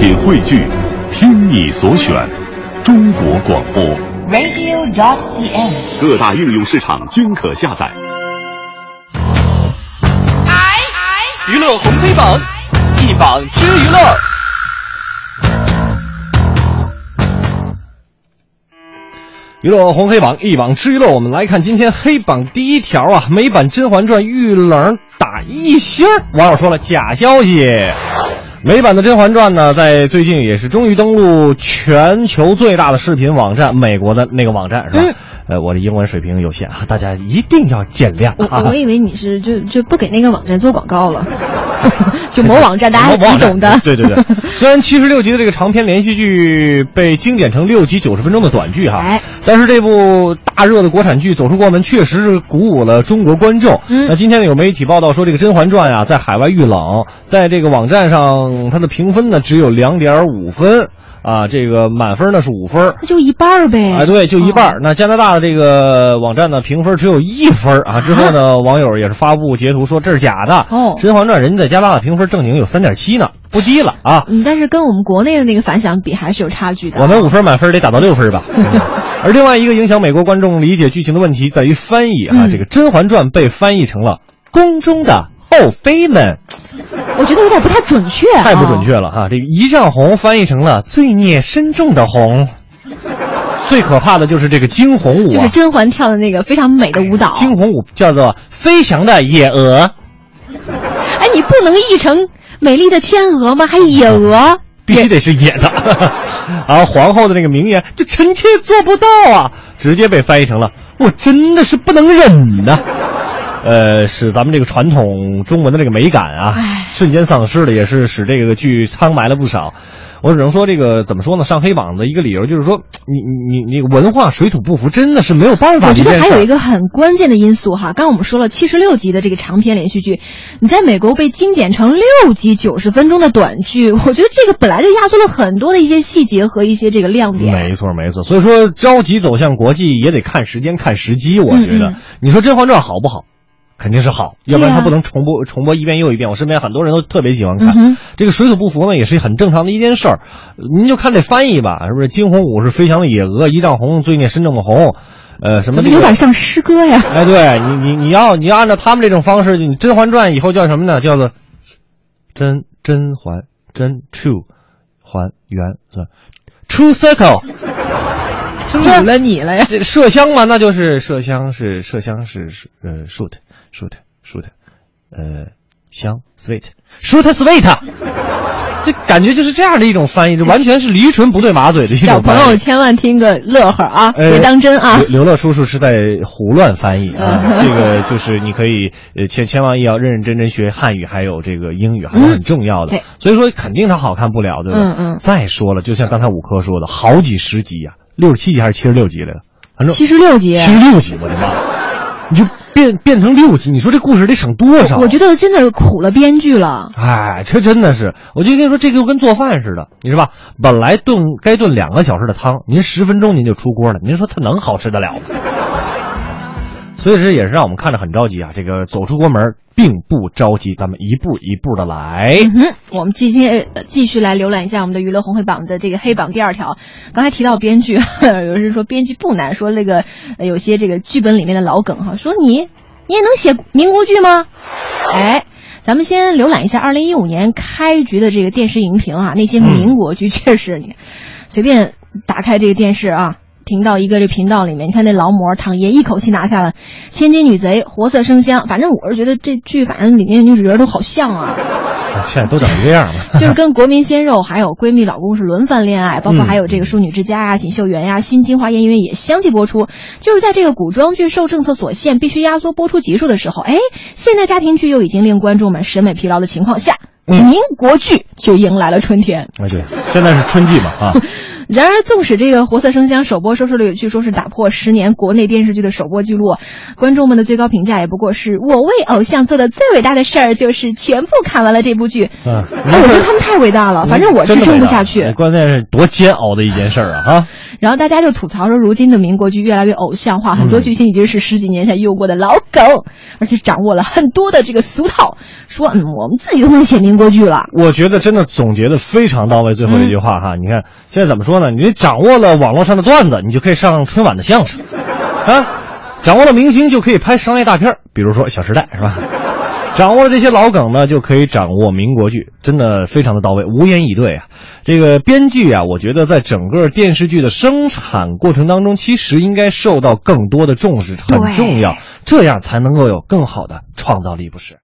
品汇聚，听你所选，中国广播。radio.dot.cn，。各大应用市场均可下载。娱乐红黑榜，一榜之娱乐。娱乐红黑榜一榜之娱乐，我们来看今天黑榜第一条啊，美版《甄嬛传》遇冷打一星，网友说了假消息。美版的《甄嬛传》呢，在最近也是终于登陆全球最大的视频网站——美国的那个网站，是吧？嗯呃，我的英文水平有限啊，大家一定要见谅啊。我我以为你是就就不给那个网站做广告了，就某网站，大家你懂的。对对对，虽然七十六集的这个长篇连续剧被精简成六集九十分钟的短剧哈，哎但是这部大热的国产剧走出国门，确实是鼓舞了中国观众。嗯那今天呢，有媒体报道说，这个《甄嬛传》啊，在海外遇冷，在这个网站上，它的评分呢只有两点五分啊，这个满分呢是五分。那就一半儿呗。哎，对，就一半。那加拿大的这个网站呢，评分只有一分儿啊。之后呢，网友也是发布截图说这是假的。哦甄嬛传》人家在加拿大评分正经有三点七呢，不低了啊。嗯，但是跟我们国内的那个反响比，还是有差距的。我们五分满分得打到六分吧。而另外一个影响美国观众理解剧情的问题在于翻译啊，嗯这个《甄嬛传》被翻译成了“宫中的后妃们我觉得有点不太准确、”，啊，太不准确了哈。这个“一丈红”翻译成了“罪孽深重的红”。最可怕的就是这个惊鸿舞啊，就是甄嬛跳的那个非常美的舞蹈。惊鸿舞叫做“飞翔的野鹅哎，你不能译成美丽的天鹅吗？还野鹅？”，必须得是野的。而皇后的那个名言就臣妾做不到啊，直接被翻译成了“我真的是不能忍呐、呃，使咱们这个传统中文的这个美感啊，瞬间丧失了，也是使这个剧苍白了不少。我只能说，这个怎么说呢？上黑榜的一个理由就是说，你你你你文化水土不服，真的是没有办法我觉。得还有一个很关键的因素哈，刚刚我们说了七十六集的这个长篇连续剧，你在美国被精简成六集九十分钟的短剧，我觉得这个本来就压缩了很多的一些细节和一些这个亮点。没错，没错。所以说，着急走向国际也得看时间、看时机。我觉得，嗯嗯你说《甄嬛传》好不好？肯定是好，要不然对啊它不能重播重播一遍又一遍。我身边很多人都特别喜欢看。嗯这个水土不服呢，也是很正常的一件事儿。您就看这翻译吧，是不是？惊鸿舞是飞翔的野鹅，一丈红罪孽深重的红，呃，什么、这个、有点像诗歌呀？哎，对你你你要你要按照他们这种方式，你《甄嬛传》以后叫什么呢？叫做甄甄嬛甄 true 还原是吧 true circle。是不是了你了呀！这麝香嘛，那就是麝香是麝香是是呃 shoot shoot shoot，呃香 sweet shoot sweet，这感觉就是这样的一种翻译，这完全是驴唇不对马嘴的一种小朋友千万听个乐呵啊，呃别当真啊！刘刘乐叔叔是在胡乱翻译啊，这个就是你可以呃千千万要认认真真学汉语，还有这个英语，还是很重要的。所以说肯定它好看不了，对吧？嗯嗯再说了，就像刚才五科说的，好几十集呀、六十七集还是七十六集来着？反正七十六集，七十六集，我的妈！你就变变成六集，你说这故事得省多少？我觉得真的苦了编剧了。哎，这真的是，我就跟你说，这个就跟做饭似的，你知道吧？本来炖该炖两个小时的汤，您十分钟您就出锅了，您说它能好吃得了吗？所以这也是让我们看着很着急啊！这个走出国门并不着急，咱们一步一步的来。嗯哼，我们今天呃继续来浏览一下我们的娱乐红黑榜的这个黑榜第二条。刚才提到编剧，有人说编剧不难，说那个呃有些这个剧本里面的老梗哈，说你你也能写民国剧吗？哎。咱们先浏览一下二零一五年开局的这个电视荧屏啊，那些民国剧确实，你看随便打开这个电视啊，停到一个这频道里面，你看那劳模唐嫣一口气拿下了《千金女贼》《活色生香》，反正我是觉得这剧反正里面女主角都好像啊。现在都长一个样了，就是跟国民鲜肉还有闺蜜老公是轮番恋爱，包括还有这个淑女之家呀、锦绣缘呀、新金华演艺院也相继播出。就是在这个古装剧受政策所限，必须压缩播出集数的时候，哎，现代家庭剧又已经令观众们审美疲劳的情况下，嗯民国剧就迎来了春天。哎对，现在是春季嘛啊，然而，纵使这个《活色生香》首播收视率据说是打破十年国内电视剧的首播记录，观众们的最高评价也不过是我为偶像做的最伟大的事儿就是全部看完了这部剧。嗯，哎，我觉得他们太伟大了，反正我支撑不下去。关键是多煎熬的一件事儿啊！哈，然后大家就吐槽说，如今的民国剧越来越偶像化，很多嗯剧情已经是十几年前用过的老梗，而且掌握了很多的这个俗套。说，嗯，我们自己都能写民国剧了。我觉得真的总结的非常到位。最后一句话哈，你看现在怎么说呢？你掌握了网络上的段子，你就可以上春晚的相声，啊，掌握了明星就可以拍商业大片，比如说《小时代》，是吧？掌握了这些老梗呢，就可以掌握民国剧，真的非常的到位，无言以对啊。这个编剧啊，我觉得在整个电视剧的生产过程当中，其实应该受到更多的重视，很重要，这样才能够有更好的创造力，不是？